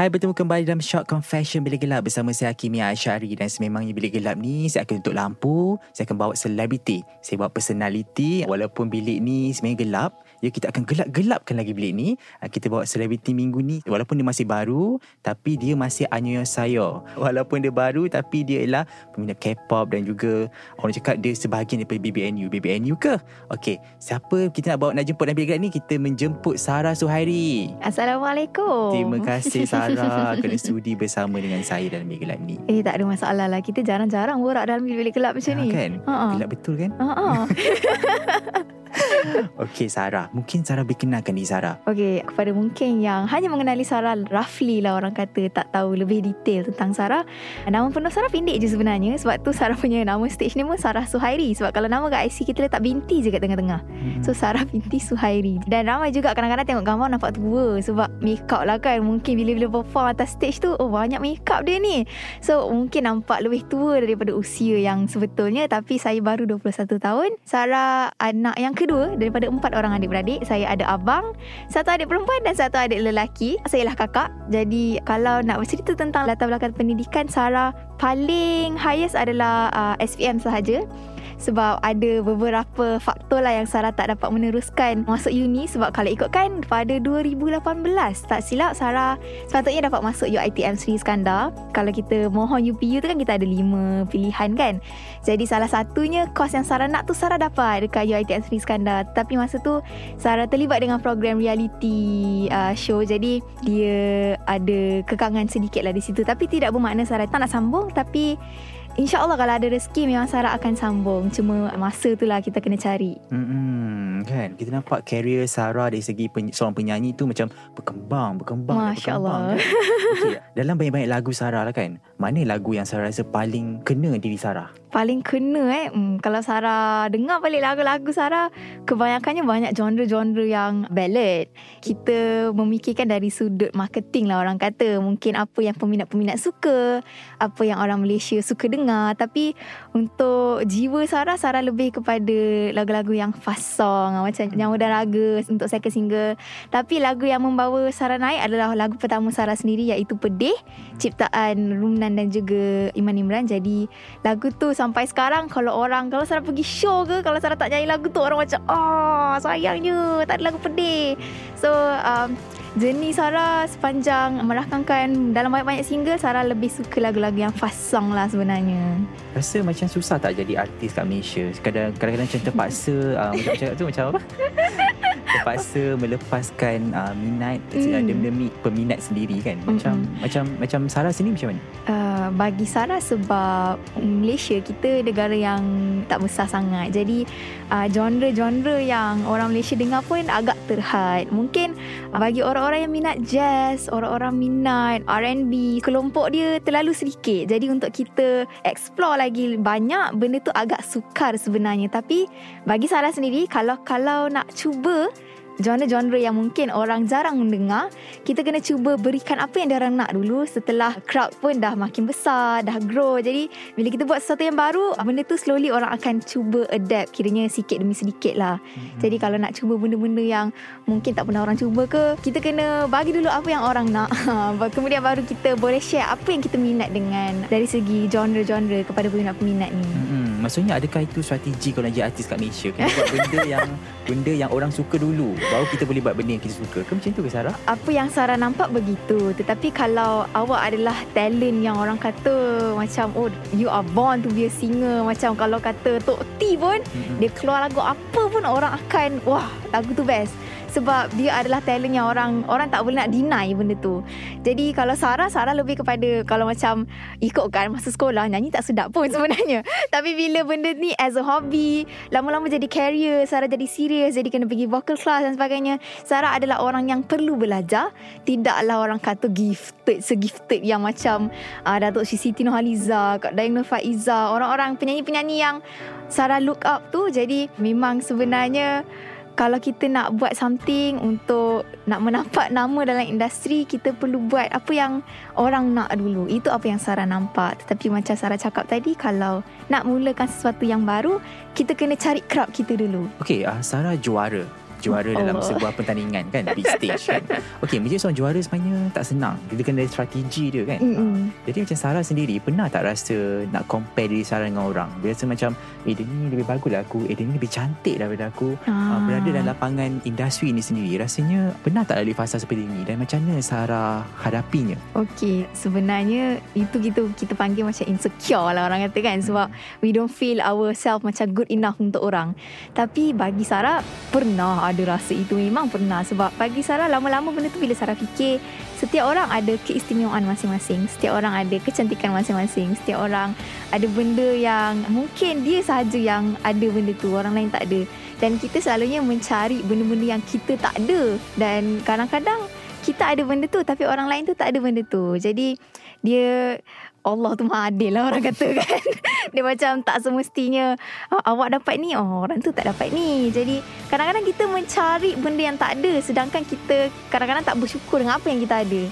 Hai, bertemu kembali dalam Short Confession. Bilik Gelap bersama saya Hakimia Asyari. Dan sememangnya Bilik Gelap ni saya akan tutup lampu, saya akan bawa selebriti, saya bawa personality walaupun bilik ni sebenarnya gelap, ya kita akan gelap-gelapkan lagi bilik ni. Ah, Kita bawa selebriti minggu ni walaupun dia masih baru tapi dia masih anyo saya. Walaupun dia baru tapi dia ialah peminat K-pop dan juga orang cakap dia sebahagian daripada BBNU. BBNU ke? Okey, siapa kita nak bawa nak jemput dalam bilik ni? Kita menjemput Sarah Suhairi. Assalamualaikum. Terima kasih Sarah kerana sudi bersama dengan saya dalam bilik gelap ni. Eh tak ada masalah lah. Kita jarang-jarang borak dalam bilik gelap macam Ha, ni. kan? Ha-ha. Gelap betul kan? Ha Okey Sarah, mungkin Sarah berkenalkan diri Sarah. Okey, kepada mungkin yang hanya mengenali Sarah roughly lah orang kata tak tahu lebih detail tentang Sarah. Nama penuh Sarah pendek je sebenarnya sebab tu Sarah punya nama stage name pun Sarah Suhairi sebab kalau nama kat IC kita letak binti je kat tengah-tengah. Hmm. So Sarah binti Suhairi. Dan ramai juga kadang-kadang tengok gambar nampak tua sebab make up lah kan. Mungkin bila-bila perform atas stage tu oh banyak make up dia ni. So mungkin nampak lebih tua daripada usia yang sebetulnya tapi saya baru 21 tahun. Sarah anak yang kedua daripada empat orang adik-beradik. Saya ada abang, satu adik perempuan dan satu adik lelaki. Saya lah kakak. Jadi kalau nak bercerita tentang latar belakang pendidikan Sarah paling highest adalah uh, SPM sahaja sebab ada beberapa faktor lah yang Sarah tak dapat meneruskan masuk uni. Sebab kalau ikutkan pada 2018 tak silap Sarah sepatutnya dapat masuk UiTM Sri Iskandar. Kalau kita mohon UPU tu kan kita ada lima pilihan kan. Jadi salah satunya kos yang Sarah nak tu Sarah dapat dekat UiTM Sri Iskandar. Tapi masa tu Sarah terlibat dengan program reality uh, show. Jadi dia ada kekangan sedikit lah di situ. Tapi tidak bermakna Sarah tak nak sambung. Tapi InsyaAllah kalau ada rezeki memang Sarah akan sambung. Cuma masa tu lah kita kena cari. Hmm, kan kita nampak career Sarah dari segi peny- seorang penyanyi tu macam berkembang, berkembang, dan Masya berkembang. Allah. Kan? Okay, dalam banyak-banyak lagu Sarah lah kan, mana lagu yang Sarah rasa paling kena diri Sarah? Paling kena eh. Hmm, kalau Sarah dengar balik lagu-lagu Sarah, kebanyakannya banyak genre-genre yang ballad. Kita memikirkan dari sudut marketing lah orang kata. Mungkin apa yang peminat-peminat suka, apa yang orang Malaysia suka dengar. Tapi untuk jiwa Sarah, Sarah lebih kepada lagu-lagu yang fast song. Macam Nyawa dan Raga untuk second single. Tapi lagu yang membawa Sarah naik adalah lagu pertama Sarah sendiri iaitu Pedih. Ciptaan Rumnan dan juga Iman Imran. Jadi lagu tu sampai sekarang kalau orang kalau Sarah pergi show ke kalau Sarah tak nyanyi lagu tu orang macam ah sayangnya tak ada lagu pedih so um, journey Sarah sepanjang melahkangkan dalam banyak-banyak single Sarah lebih suka lagu-lagu yang fast song lah sebenarnya Rasa macam susah tak jadi artis kat Malaysia? Kadang- Kadang-kadang macam terpaksa uh, macam cakap tu macam apa? terpaksa melepaskan uh, minat Hmm. mm. demi peminat sendiri kan. Macam Mm-mm. macam macam Sarah sini macam mana? uh, bagi Sarah sebab Malaysia kita negara yang tak besar sangat. Jadi uh, genre-genre yang orang Malaysia dengar pun agak terhad. Mungkin uh, bagi orang-orang yang minat jazz, orang-orang minat R&B, kelompok dia terlalu sedikit. Jadi untuk kita explore lagi banyak benda tu agak sukar sebenarnya. Tapi bagi Sarah sendiri kalau kalau nak cuba genre-genre yang mungkin orang jarang mendengar, kita kena cuba berikan apa yang diorang nak dulu setelah crowd pun dah makin besar, dah grow. Jadi bila kita buat sesuatu yang baru, benda tu slowly orang akan cuba adapt kiranya sikit demi sedikit lah. Jadi kalau nak cuba benda-benda yang mungkin tak pernah orang cuba ke, kita kena bagi dulu apa yang orang nak. Kemudian baru kita boleh share apa yang kita minat dengan dari segi genre-genre kepada peminat-peminat ni. Hmm. Maksudnya adakah itu strategi kalau nak jadi artis kat Malaysia? Kena buat benda yang benda yang orang suka dulu. Baru kita boleh buat benda yang kita suka. Ke macam tu ke Sarah? Apa yang Sarah nampak begitu. Tetapi kalau awak adalah talent yang orang kata macam oh you are born to be a singer. Macam kalau kata Tok T pun Mm-mm. dia keluar lagu apa pun orang akan wah lagu tu best. Sebab dia adalah talent yang orang orang tak boleh nak deny benda tu. Jadi kalau Sarah, Sarah lebih kepada kalau macam ikutkan masa sekolah nyanyi tak sedap pun sebenarnya. Tapi bila benda ni as a hobby, lama-lama jadi career, Sarah jadi serius, jadi kena pergi vocal class dan sebagainya. Sarah adalah orang yang perlu belajar, tidaklah orang kata gifted, segifted yang macam uh, Datuk Siti Nurhaliza, Kak Daeng Nur Faiza, orang-orang penyanyi-penyanyi yang Sarah look up tu. Jadi memang sebenarnya kalau kita nak buat something untuk nak menampak nama dalam industri, kita perlu buat apa yang orang nak dulu. Itu apa yang Sarah nampak. Tetapi macam Sarah cakap tadi, kalau nak mulakan sesuatu yang baru, kita kena cari crowd kita dulu. Okey, uh, Sarah juara. Juara dalam Allah. sebuah pertandingan kan Big stage kan Okey menjadi seorang juara sebenarnya Tak senang Kita kena ada strategi dia kan Mm-mm. Jadi macam Sarah sendiri Pernah tak rasa Nak compare diri Sarah dengan orang Dia rasa macam Eh dia ni lebih bagus lah aku Eh dia ni lebih cantik daripada aku ah. Ah. Berada dalam lapangan industri ni sendiri Rasanya Pernah tak lalui fasa seperti ini Dan macam mana Sarah hadapinya Okey, sebenarnya itu kita kita panggil macam insecure lah orang kata kan sebab we don't feel ourselves macam good enough untuk orang. Tapi bagi Sarah pernah ada rasa itu memang pernah sebab bagi Sarah lama-lama benda tu bila Sarah fikir setiap orang ada keistimewaan masing-masing, setiap orang ada kecantikan masing-masing, setiap orang ada benda yang mungkin dia sahaja yang ada benda tu, orang lain tak ada. Dan kita selalunya mencari benda-benda yang kita tak ada dan kadang-kadang kita ada benda tu tapi orang lain tu tak ada benda tu. Jadi dia Allah tu adil lah orang kata kan. dia macam tak semestinya "Ah, awak dapat ni, oh, orang tu tak dapat ni. Jadi kadang-kadang kita mencari benda yang tak ada sedangkan kita kadang-kadang tak bersyukur dengan apa yang kita ada.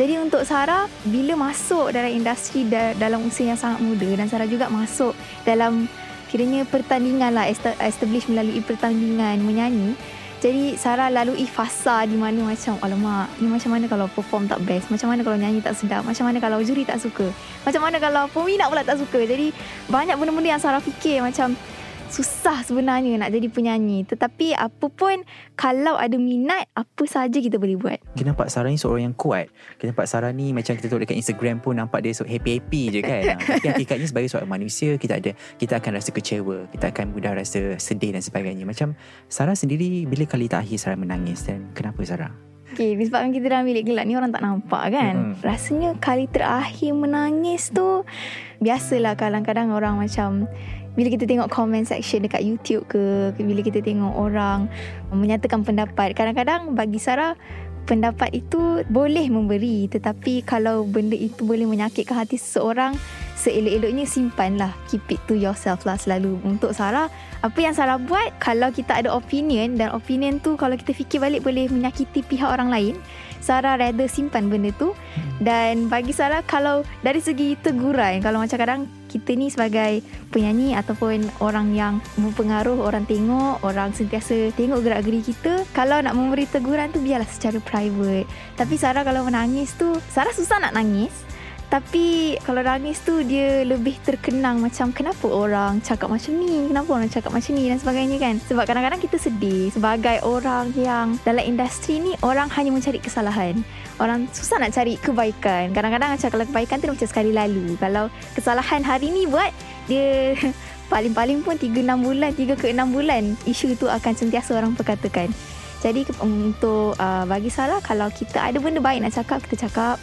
Jadi untuk Sarah bila masuk dalam industri da- dalam usia yang sangat muda dan Sarah juga masuk dalam kiranya pertandingan lah esta- establish melalui pertandingan menyanyi jadi Sarah lalui fasa di mana macam alamak ni macam mana kalau perform tak best? Macam mana kalau nyanyi tak sedap? Macam mana kalau juri tak suka? Macam mana kalau peminat pula tak suka? Jadi banyak benda-benda yang Sarah fikir macam susah sebenarnya nak jadi penyanyi tetapi apa pun kalau ada minat apa saja kita boleh buat Kita nampak Sarah ni seorang yang kuat Kita nampak Sarah ni Macam kita tengok dekat Instagram pun Nampak dia so happy-happy je kan Tapi hakikatnya sebagai seorang manusia Kita ada Kita akan rasa kecewa Kita akan mudah rasa sedih dan sebagainya Macam Sarah sendiri Bila kali terakhir Sarah menangis Dan kenapa Sarah? Okay, disebabkan kita dalam bilik gelap ni orang tak nampak kan. Mm-mm. Rasanya kali terakhir menangis tu biasalah kadang-kadang orang macam bila kita tengok comment section dekat YouTube ke, bila kita tengok orang menyatakan pendapat, kadang-kadang bagi Sarah pendapat itu boleh memberi. Tetapi kalau benda itu boleh menyakitkan hati seseorang seelok-eloknya simpanlah. Keep it to yourself lah selalu. Untuk Sarah apa yang Sarah buat kalau kita ada opinion dan opinion tu kalau kita fikir balik boleh menyakiti pihak orang lain Sarah rather simpan benda tu. Dan bagi Sarah kalau dari segi teguran kalau macam kadang kita ni sebagai penyanyi ataupun orang yang mempengaruh orang tengok orang sentiasa tengok gerak-geri kita kalau nak memberi teguran tu biarlah secara private. Tapi Sarah kalau menangis tu Sarah susah nak nangis tapi kalau nangis tu dia lebih terkenang macam kenapa orang cakap macam ni, kenapa orang cakap macam ni dan sebagainya kan. Sebab kadang-kadang kita sedih sebagai orang yang dalam industri ni orang hanya mencari kesalahan. Orang susah nak cari kebaikan. Kadang-kadang macam kalau kebaikan tu macam sekali lalu. Kalau kesalahan hari ni buat dia paling-paling pun 3-6 bulan, 3 ke 6 bulan isu tu akan sentiasa orang perkatakan. Jadi untuk uh, bagi Sarah kalau kita ada benda baik nak cakap kita cakap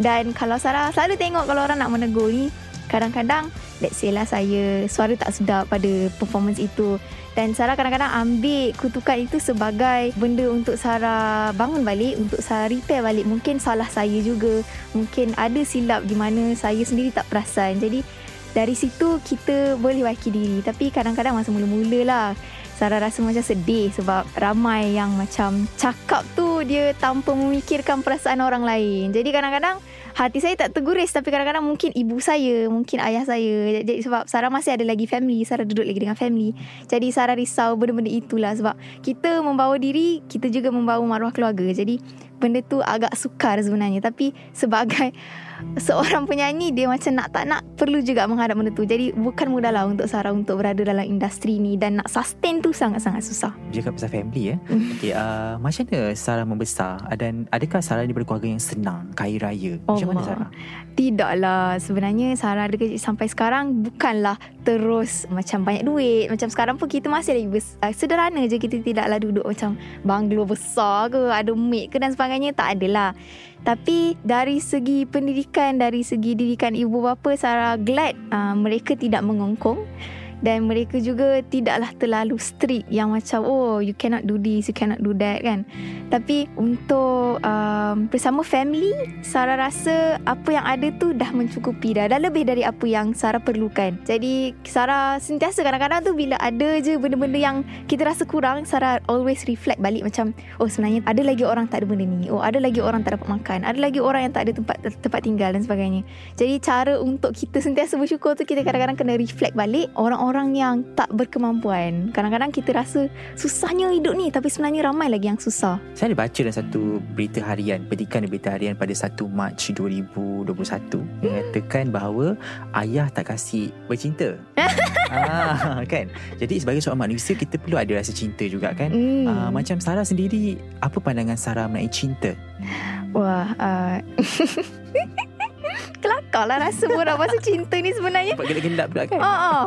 dan kalau Sarah selalu tengok kalau orang nak menegur ni kadang-kadang let's say lah saya suara tak sedap pada performance itu. Dan Sarah kadang-kadang ambil kutukan itu sebagai benda untuk Sarah bangun balik untuk Sarah repair balik. Mungkin salah saya juga. Mungkin ada silap di mana saya sendiri tak perasan. Jadi dari situ kita boleh waiki diri tapi kadang-kadang masa mula-mula lah Sarah rasa macam sedih sebab ramai yang macam cakap tu dia tanpa memikirkan perasaan orang lain. Jadi kadang-kadang hati saya tak terguris tapi kadang-kadang mungkin ibu saya, mungkin ayah saya. Jadi sebab Sarah masih ada lagi family, Sarah duduk lagi dengan family. Jadi Sarah risau benda-benda itulah sebab kita membawa diri, kita juga membawa maruah keluarga. Jadi benda tu agak sukar sebenarnya tapi sebagai seorang penyanyi dia macam nak tak nak perlu juga menghadap benda tu jadi bukan mudah lah untuk Sarah untuk berada dalam industri ni dan nak sustain tu sangat-sangat susah Dia pasal family ya. Hmm. Okay, uh, macam mana Sarah membesar dan adakah Sarah daripada keluarga yang senang, kaya raya? Macam mana Allah. Sarah? Tidaklah Sebenarnya Sarah ada kecil sampai sekarang Bukanlah terus Macam banyak duit Macam sekarang pun kita masih lagi bes- uh, Sederhana je Kita tidaklah duduk macam Banglo besar ke Ada maid ke dan sebagainya Tak adalah tapi dari segi pendidikan, dari segi didikan ibu bapa, Sarah glad uh, mereka tidak mengongkong dan mereka juga tidaklah terlalu strict yang macam oh you cannot do this, you cannot do that kan. Tapi untuk um, bersama family, Sarah rasa apa yang ada tu dah mencukupi dah. Dah lebih dari apa yang Sarah perlukan. Jadi Sarah sentiasa kadang-kadang tu bila ada je benda-benda yang kita rasa kurang, Sarah always reflect balik macam oh sebenarnya ada lagi orang tak ada benda ni. Oh ada lagi orang tak dapat makan. Ada lagi orang yang tak ada tempat tempat tinggal dan sebagainya. Jadi cara untuk kita sentiasa bersyukur tu kita kadang-kadang kena reflect balik orang-orang yang tak berkemampuan. Kadang-kadang kita rasa susahnya hidup ni tapi sebenarnya ramai lagi yang susah. Saya ada baca dalam satu berita harian, petikan berita harian pada 1 Mac 2021 mengatakan bahawa ayah tak kasih bercinta. ah, kan? Jadi sebagai seorang manusia kita perlu ada rasa cinta juga kan? Hmm. Ah, macam Sarah sendiri, apa pandangan Sarah mengenai cinta? Wah, uh... kelakar lah rasa orang pasal cinta ni sebenarnya. Nampak gelap-gelap pula kan? Oh, oh.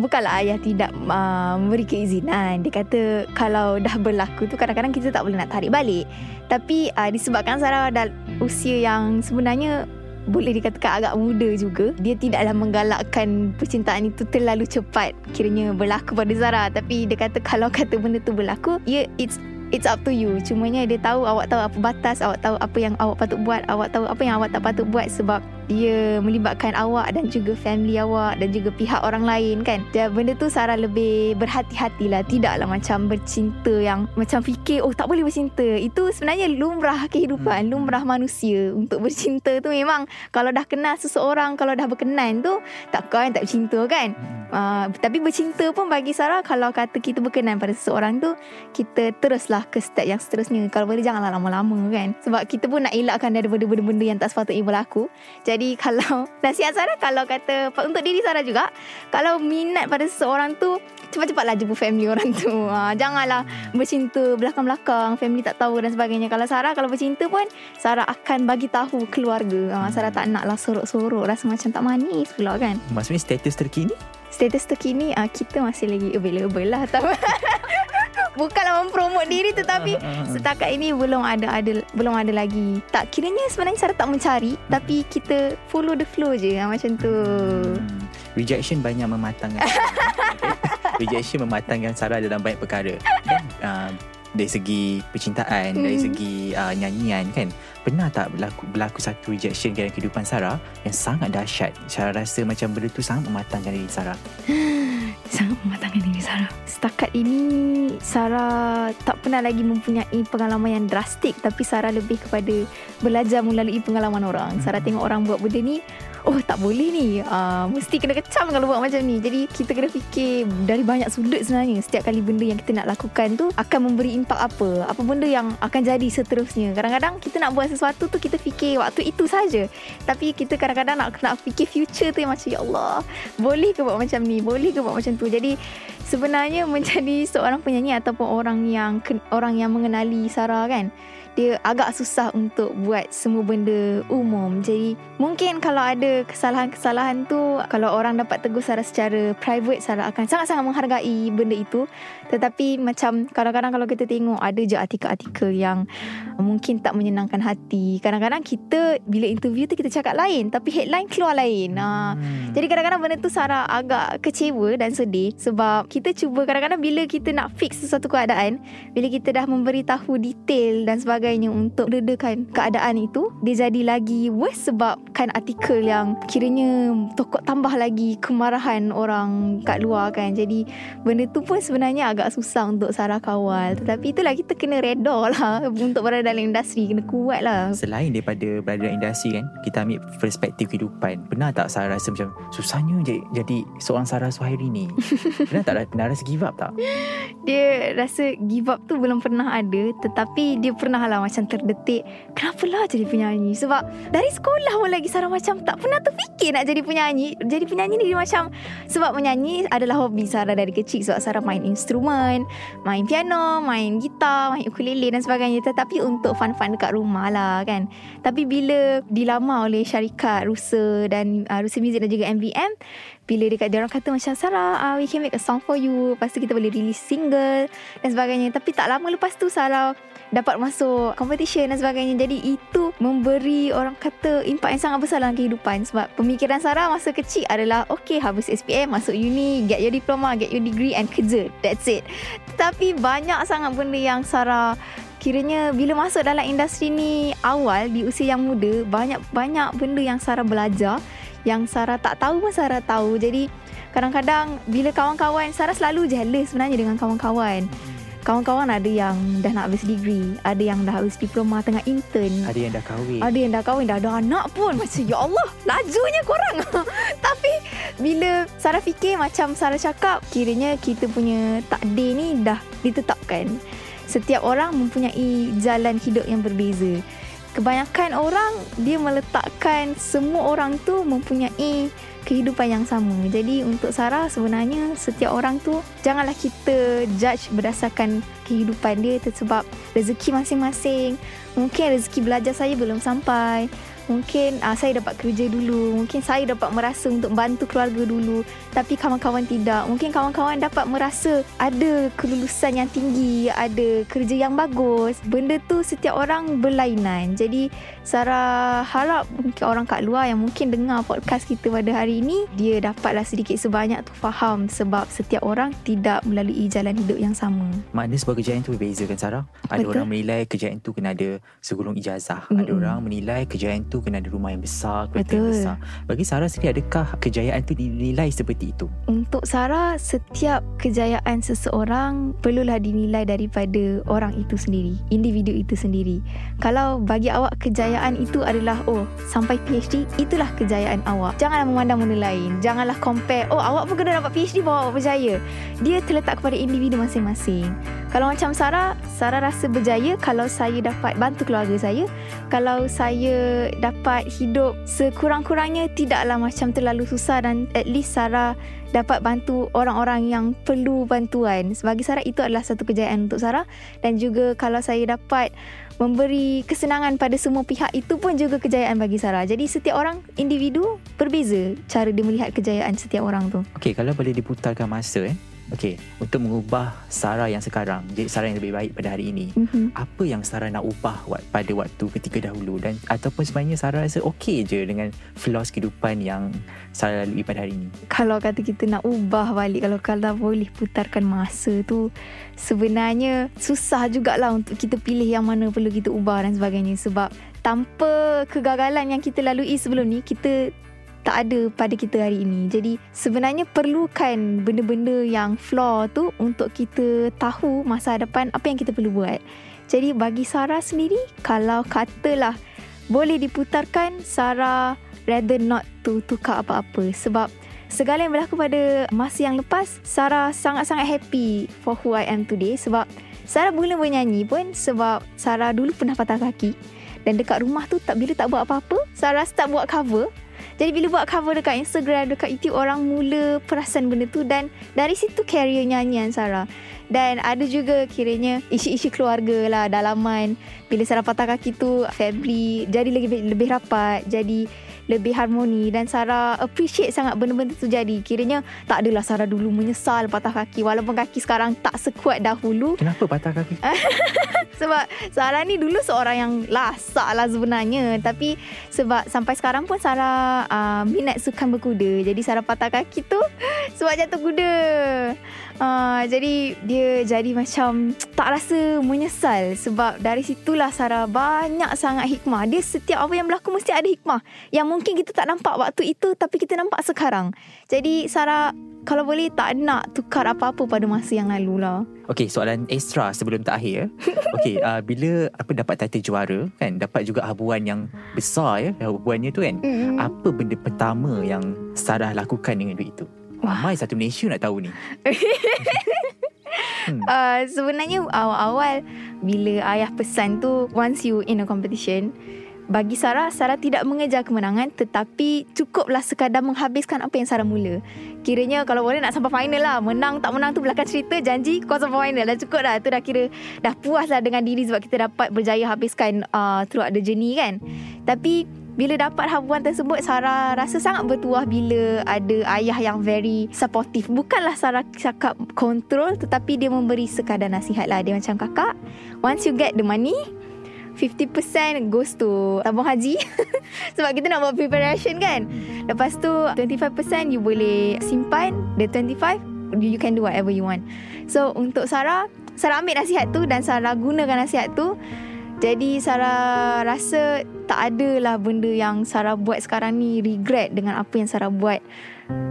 Bukanlah ayah tidak uh, memberi keizinan. Dia kata kalau dah berlaku tu kadang-kadang kita tak boleh nak tarik balik. Tapi uh, disebabkan Sarah dah usia yang sebenarnya boleh dikatakan agak muda juga. Dia tidaklah menggalakkan percintaan itu terlalu cepat kiranya berlaku pada Zara. Tapi dia kata kalau kata benda tu berlaku, ya yeah, it's It's up to you Cumanya dia tahu Awak tahu apa batas Awak tahu apa yang awak patut buat Awak tahu apa yang awak tak patut buat Sebab dia melibatkan awak Dan juga family awak Dan juga pihak orang lain kan? Dan benda tu Sarah lebih berhati-hati lah. Tidaklah macam bercinta yang Macam fikir Oh tak boleh bercinta. Itu sebenarnya lumrah kehidupan Lumrah manusia Untuk bercinta tu. Memang Kalau dah kenal seseorang Kalau dah berkenan tu Takkan tak bercinta kan? Uh, tapi bercinta pun bagi Sarah kalau kata kita berkenan pada seseorang tu kita teruslah ke step yang seterusnya. Kalau boleh janganlah lama-lama kan? Sebab kita pun nak elakkan daripada benda-benda yang tak sepatutnya berlaku. Jadi kalau nasihat Sarah kalau kata untuk diri Sarah juga kalau minat pada seseorang tu cepat-cepatlah jumpa family orang tu. Uh, janganlah bercinta belakang-belakang family tak tahu dan sebagainya. Kalau Sarah kalau bercinta pun Sarah akan bagi tahu keluarga. Uh, Sarah tak naklah sorok-sorok rasa macam tak manis pula kan? Maksudnya status terkini? status terkini uh, kita masih lagi available lah Bukanlah mempromot diri tetapi setakat ini belum ada ada belum ada lagi. Tak kiranya sebenarnya Sarah tak mencari tapi kita follow the flow je ah, macam tu. Hmm. Rejection banyak mematangkan. Rejection mematangkan Sarah dalam banyak perkara kan? Uh, dari segi percintaan, Hmm. dari segi uh, nyanyian kan. Pernah tak berlaku berlaku satu rejection dalam kehidupan Sarah yang sangat dahsyat. Sarah rasa macam benda tu sangat mematangkan diri Sarah. Sangat mematangkan Sarah. Setakat ini Sarah tak pernah lagi mempunyai pengalaman yang drastik. Tapi Sarah lebih kepada belajar melalui pengalaman orang. Sarah tengok orang buat benda ni Oh tak boleh ni. Uh, Mesti kena kecam kalau buat macam ni. Jadi kita kena fikir Dari banyak sudut sebenarnya. Setiap kali benda yang kita nak lakukan tu Akan memberi impak apa? Apa benda yang akan jadi seterusnya? Kadang-kadang kita nak buat sesuatu tu Kita fikir waktu itu saja. Tapi kita kadang-kadang nak, nak fikir future tu yang macam Ya Allah Boleh ke buat macam ni? Boleh ke buat macam tu? Jadi sebenarnya menjadi seorang penyanyi Ataupun orang yang orang yang mengenali Sarah kan dia agak susah untuk buat semua benda umum. Jadi mungkin kalau ada kesalahan-kesalahan tu kalau orang dapat tegur Sarah secara private Sarah akan sangat-sangat menghargai benda itu. Tetapi macam kadang-kadang kalau kita tengok ada je artikel-artikel yang mungkin tak menyenangkan hati. Kadang-kadang kita bila interview tu kita cakap lain tapi headline keluar lain. Ha, Hmm. jadi kadang-kadang benda tu Sarah agak kecewa dan sedih sebab kita cuba kadang-kadang bila kita nak fix sesuatu keadaan, bila kita dah memberitahu detail dan sebagainya untuk redakan keadaan itu, dia jadi lagi worse sebab kan artikel yang kiranya tokok tambah lagi kemarahan orang kat luar kan. Jadi benda tu pun sebenarnya agak susah untuk Sarah kawal. Tetapi itulah kita kena reda lah untuk berada dalam industri, kena kuat lah. Selain daripada berada dalam industri kan Kita ambil perspektif kehidupan Pernah tak Sarah rasa macam Susahnya jadi, jadi seorang Sarah Suhairi ni Pernah tak pernah rasa give up tak? Dia rasa give up tu belum pernah ada Tetapi dia pernah lah macam terdetik Kenapa lah jadi penyanyi? Sebab dari sekolah pun lagi Sarah macam tak pernah terfikir nak jadi penyanyi. Jadi penyanyi ni dia macam Sebab menyanyi adalah hobi Sarah dari kecil Sebab Sarah main instrumen Main piano, main gitar, main ukulele dan sebagainya. Tetapi untuk fun-fun dekat rumah lah kan. Tapi bila dilamar oleh syarikat Rusa dan uh, Rusa Music dan juga MVM bila dekat dia orang kata macam Sarah uh, we can make a song for you. Lepas tu kita boleh release single dan sebagainya. Tapi tak lama lepas tu Sarah dapat masuk competition dan sebagainya. Jadi itu memberi orang kata impak yang sangat besar dalam kehidupan. Sebab pemikiran Sarah masa kecil adalah okay habis SPM masuk uni get your diploma get your degree and kerja. That's it. Tapi banyak sangat benda yang Sarah Kiranya bila masuk dalam industri ni awal di usia yang muda banyak-banyak benda yang Sarah belajar yang Sarah tak tahu pun Sarah tahu. Jadi kadang-kadang bila kawan-kawan Sarah selalu jealous sebenarnya dengan kawan-kawan. Kawan-kawan ada yang dah nak habis degree, ada yang dah habis diploma tengah intern. Ada yang dah kahwin. Ada yang dah kahwin, dah ada anak pun. Macam ya Allah, lajunya korang. Tapi bila Sarah fikir macam Sarah cakap, kiranya kita punya takdir ni dah ditetapkan. Setiap orang mempunyai jalan hidup yang berbeza kebanyakan orang dia meletakkan semua orang tu mempunyai kehidupan yang sama. Jadi untuk Sarah sebenarnya setiap orang tu janganlah kita judge berdasarkan kehidupan dia sebab rezeki masing-masing. Mungkin rezeki belajar saya belum sampai. Mungkin uh, saya dapat kerja dulu Mungkin saya dapat merasa untuk bantu keluarga dulu Tapi kawan-kawan tidak Mungkin kawan-kawan dapat merasa Ada kelulusan yang tinggi Ada kerja yang bagus Benda tu setiap orang berlainan Jadi Sarah harap mungkin orang kat luar Yang mungkin dengar podcast kita pada hari ini Dia dapatlah sedikit sebanyak tu faham Sebab setiap orang tidak melalui jalan hidup yang sama Makna sebuah kejayaan tu berbeza kan Sarah? Ada Betul. orang menilai kejayaan tu kena ada segulung ijazah. Ada Mm-mm. orang menilai kejayaan tu kena ada rumah yang besar, kereta yang besar. Bagi Sarah sendiri adakah kejayaan tu dinilai seperti itu? Untuk Sarah, setiap kejayaan seseorang perlulah dinilai daripada orang itu sendiri, individu itu sendiri. Kalau bagi awak kejayaan itu adalah oh, sampai PhD, itulah kejayaan awak. Janganlah memandang benda lain. Janganlah compare, oh awak pun kena dapat PhD baru awak berjaya. Dia terletak kepada individu masing-masing. Kalau macam Sarah, Sarah rasa berjaya kalau saya dapat bantu keluarga saya. Kalau saya dapat hidup sekurang-kurangnya tidaklah macam terlalu susah dan at least Sarah dapat bantu orang-orang yang perlu bantuan. Bagi Sarah itu adalah satu kejayaan untuk Sarah dan juga kalau saya dapat memberi kesenangan pada semua pihak itu pun juga kejayaan bagi Sarah. Jadi setiap orang individu berbeza cara dia melihat kejayaan setiap orang tu. Okey, kalau boleh diputarkan masa eh. Okey, untuk mengubah Sarah yang sekarang jadi Sarah yang lebih baik pada hari ini. Mm-hmm. Apa yang Sarah nak ubah pada waktu ketika dahulu dan ataupun sebenarnya Sarah rasa okey je dengan flaws kehidupan yang Sarah lalui pada hari ini. Kalau kata kita nak ubah balik Kalau kalau boleh putarkan masa tu Sebenarnya Susah jugalah untuk kita pilih Yang mana perlu kita ubah dan sebagainya Sebab Tanpa kegagalan yang kita lalui sebelum ni Kita tak ada pada kita hari ini. Jadi sebenarnya perlukan benda-benda yang flaw tu Untuk kita tahu masa hadapan Apa yang kita perlu buat. Jadi bagi Sarah sendiri Kalau katalah Boleh diputarkan Sarah rather not to tukar apa-apa. Sebab segala yang berlaku pada masa yang lepas Sarah sangat-sangat happy for who I am today. Sebab Sarah mula bernyanyi pun sebab Sarah dulu pernah patah kaki. Dan dekat rumah tu tak bila tak buat apa-apa Sarah start buat cover jadi bila buat cover dekat Instagram, dekat YouTube orang mula perasan benda tu dan dari situ career nyanyian Sarah. Dan ada juga kiranya isu-isu keluarga lah dalaman. Bila Sarah patah kaki tu, family jadi lebih lebih rapat, jadi lebih harmoni dan Sarah appreciate sangat benda-benda tu jadi. Kiranya tak adalah Sarah dulu menyesal patah kaki walaupun kaki sekarang tak sekuat dahulu. Kenapa patah kaki? Sebab Sarah ni dulu seorang yang lasak lah sebenarnya Tapi sebab sampai sekarang pun Sarah uh, minat sukan berkuda Jadi Sarah patah kaki tu sebab jatuh kuda uh, Jadi dia jadi macam tak rasa menyesal Sebab dari situlah Sarah banyak sangat hikmah Dia setiap apa yang berlaku mesti ada hikmah Yang mungkin kita tak nampak waktu itu Tapi kita nampak sekarang Jadi Sarah kalau boleh tak nak tukar apa-apa pada masa yang lalu lah Okey, soalan extra sebelum terakhir. Okey, uh, bila apa dapat title juara kan, dapat juga habuan yang besar ya, habuannya tu kan. mm. Apa benda pertama yang Sarah lakukan dengan duit itu? Ramai satu Malaysia nak tahu ni. Hmm. Uh, sebenarnya awal-awal bila ayah pesan tu once you in a competition bagi Sarah, Sarah tidak mengejar kemenangan tetapi cukuplah sekadar menghabiskan apa yang Sarah mula. Kiranya kalau boleh nak sampai final lah. Menang tak menang tu belakang cerita, janji kau sampai final. Dah cukup dah. Tu dah kira dah puas lah dengan diri sebab kita dapat berjaya habiskan uh, throughout the journey kan. Tapi bila dapat habuan tersebut Sarah rasa sangat bertuah bila ada ayah yang very supportive. Bukanlah Sarah cakap control tetapi dia memberi sekadar nasihat lah. Dia macam kakak, once you get the money, 50% goes to tabung haji sebab kita nak buat preparation kan. Lepas tu 25% you boleh simpan, the 25 you can do whatever you want. So untuk Sarah, Sarah ambil nasihat tu dan Sarah gunakan nasihat tu. Jadi Sarah rasa tak adalah benda yang Sarah buat sekarang ni regret dengan apa yang Sarah buat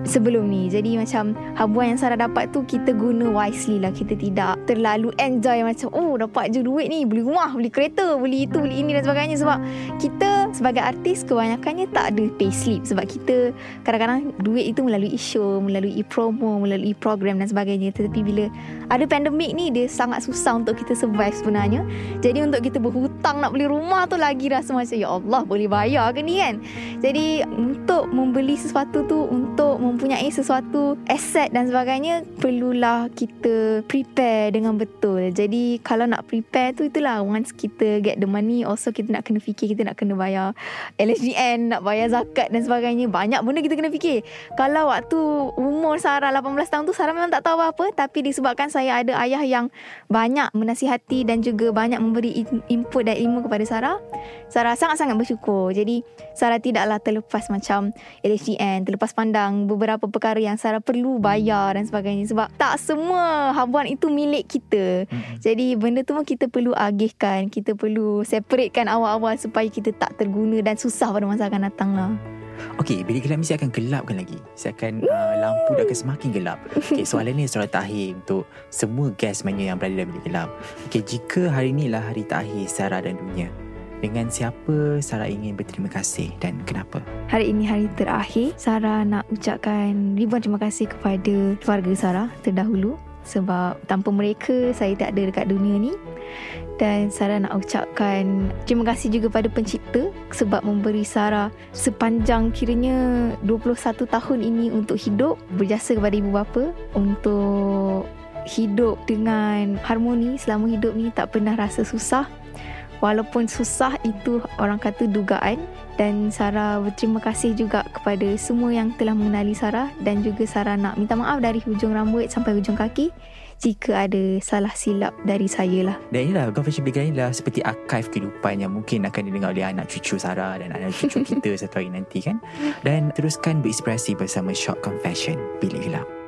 sebelum ni. Jadi macam habuan yang Sarah dapat tu kita guna wisely lah. Kita tidak terlalu enjoy macam oh dapat je duit ni. Beli rumah, beli kereta, beli itu, beli ini dan sebagainya. Sebab kita sebagai artis kebanyakannya tak ada pay slip. Sebab kita kadang-kadang duit itu melalui show, melalui promo, melalui program dan sebagainya. Tetapi bila ada pandemik ni dia sangat susah untuk kita survive sebenarnya. Jadi untuk kita berhutang nak beli rumah tu lagi rasa macam ya Allah boleh bayar ke ni kan. Jadi untuk membeli sesuatu tu untuk mempunyai sesuatu aset dan sebagainya perlulah kita prepare dengan betul. Jadi kalau nak prepare tu itulah once kita get the money also kita nak kena fikir kita nak kena bayar LHDN, nak bayar zakat dan sebagainya. Banyak benda kita kena fikir. Kalau waktu umur Sarah 18 tahun tu Sarah memang tak tahu apa-apa tapi disebabkan saya ada ayah yang banyak menasihati dan juga banyak memberi input dan ilmu kepada Sarah. Sarah sangat-sangat bersyukur. Jadi Sarah tidaklah terlepas macam LHDN, terlepas pandang beberapa beberapa perkara yang Sarah perlu bayar dan sebagainya sebab tak semua habuan itu milik kita. Hmm. Jadi benda tu pun kita perlu agihkan, kita perlu separatekan awal-awal supaya kita tak terguna dan susah pada masa akan datang lah. Okey, bilik gelap ni saya akan gelapkan lagi. Saya akan uh, lampu dah akan semakin gelap. Okey, soalan ni soalan terakhir untuk semua guest sebenarnya yang berada dalam bilik gelap. Okey, jika hari ni lah hari terakhir Sarah dan dunia, dengan siapa Sarah ingin berterima kasih dan kenapa? Hari ini hari terakhir, Sarah nak ucapkan ribuan terima kasih kepada keluarga Sarah terdahulu sebab tanpa mereka saya tak ada dekat dunia ni. Dan Sarah nak ucapkan terima kasih juga pada pencipta sebab memberi Sarah sepanjang kiranya 21 tahun ini untuk hidup berjasa kepada ibu bapa untuk hidup dengan harmoni selama hidup ni tak pernah rasa susah Walaupun susah itu orang kata dugaan dan Sarah berterima kasih juga kepada semua yang telah mengenali Sarah dan juga Sarah nak minta maaf dari hujung rambut sampai hujung kaki jika ada salah silap dari saya lah. Dan inilah Confession Big ini adalah seperti archive kehidupan yang mungkin akan didengar oleh anak cucu Sarah dan anak cucu kita satu hari nanti kan. Dan teruskan berinspirasi bersama Shock Confession Bilik Gelap.